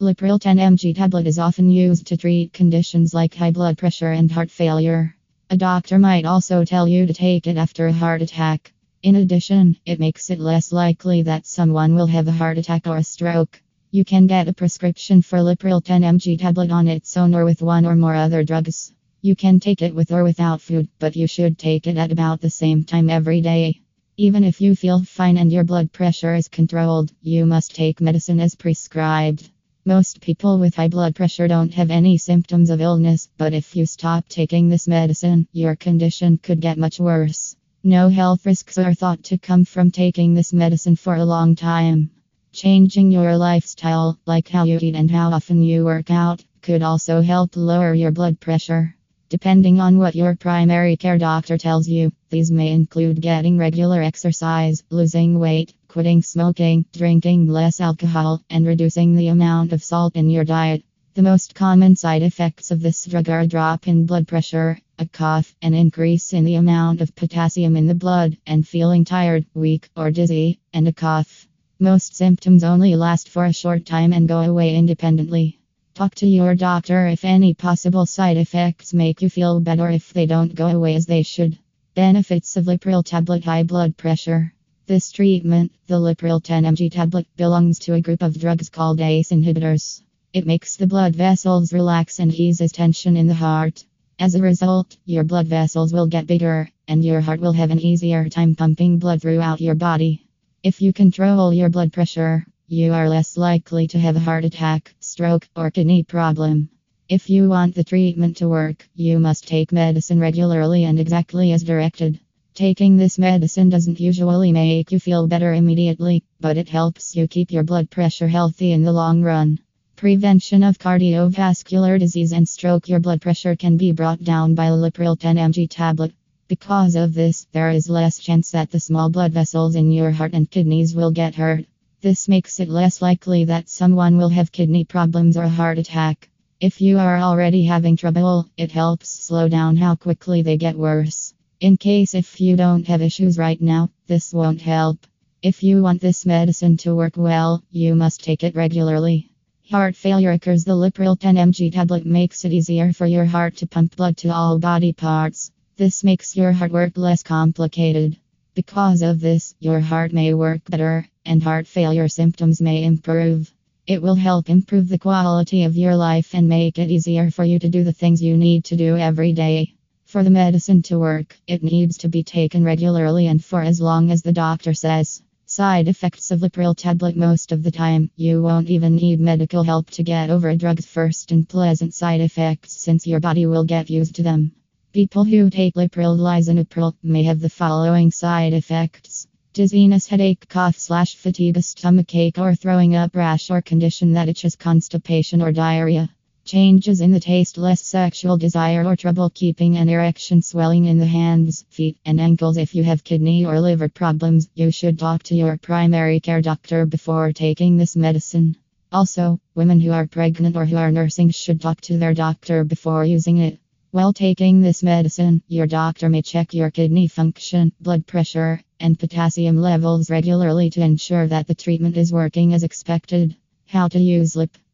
Lipril 10 mg tablet is often used to treat conditions like high blood pressure and heart failure. A doctor might also tell you to take it after a heart attack. In addition, it makes it less likely that someone will have a heart attack or a stroke. You can get a prescription for Lipril 10 mg tablet on its own or with one or more other drugs. You can take it with or without food, but you should take it at about the same time every day. Even if you feel fine and your blood pressure is controlled, you must take medicine as prescribed. Most people with high blood pressure don't have any symptoms of illness, but if you stop taking this medicine, your condition could get much worse. No health risks are thought to come from taking this medicine for a long time. Changing your lifestyle, like how you eat and how often you work out, could also help lower your blood pressure. Depending on what your primary care doctor tells you, these may include getting regular exercise, losing weight, quitting smoking, drinking less alcohol, and reducing the amount of salt in your diet. The most common side effects of this drug are a drop in blood pressure, a cough, an increase in the amount of potassium in the blood, and feeling tired, weak, or dizzy, and a cough. Most symptoms only last for a short time and go away independently. Talk to your doctor if any possible side effects make you feel better if they don't go away as they should. Benefits of Lipril tablet high blood pressure. This treatment, the Lipril 10 mg tablet, belongs to a group of drugs called ACE inhibitors. It makes the blood vessels relax and eases tension in the heart. As a result, your blood vessels will get bigger, and your heart will have an easier time pumping blood throughout your body. If you control your blood pressure, you are less likely to have a heart attack, stroke, or kidney problem. If you want the treatment to work, you must take medicine regularly and exactly as directed. Taking this medicine doesn't usually make you feel better immediately, but it helps you keep your blood pressure healthy in the long run. Prevention of cardiovascular disease and stroke Your blood pressure can be brought down by a Lipril 10 mg tablet. Because of this, there is less chance that the small blood vessels in your heart and kidneys will get hurt. This makes it less likely that someone will have kidney problems or a heart attack. If you are already having trouble, it helps slow down how quickly they get worse. In case if you don't have issues right now, this won't help. If you want this medicine to work well, you must take it regularly. Heart failure occurs. The Lipril 10 mg tablet makes it easier for your heart to pump blood to all body parts. This makes your heart work less complicated. Because of this, your heart may work better, and heart failure symptoms may improve. It will help improve the quality of your life and make it easier for you to do the things you need to do every day. For the medicine to work, it needs to be taken regularly and for as long as the doctor says. Side effects of Lipril tablet Most of the time, you won't even need medical help to get over a drug's first and pleasant side effects since your body will get used to them. People who take Lipril lisinopril may have the following side effects dizziness, headache, cough slash fatigue, stomach ache or throwing up rash or condition that itches, constipation or diarrhea. Changes in the taste, less sexual desire or trouble keeping an erection, swelling in the hands, feet, and ankles. If you have kidney or liver problems, you should talk to your primary care doctor before taking this medicine. Also, women who are pregnant or who are nursing should talk to their doctor before using it. While taking this medicine, your doctor may check your kidney function, blood pressure, and potassium levels regularly to ensure that the treatment is working as expected. How to use LIP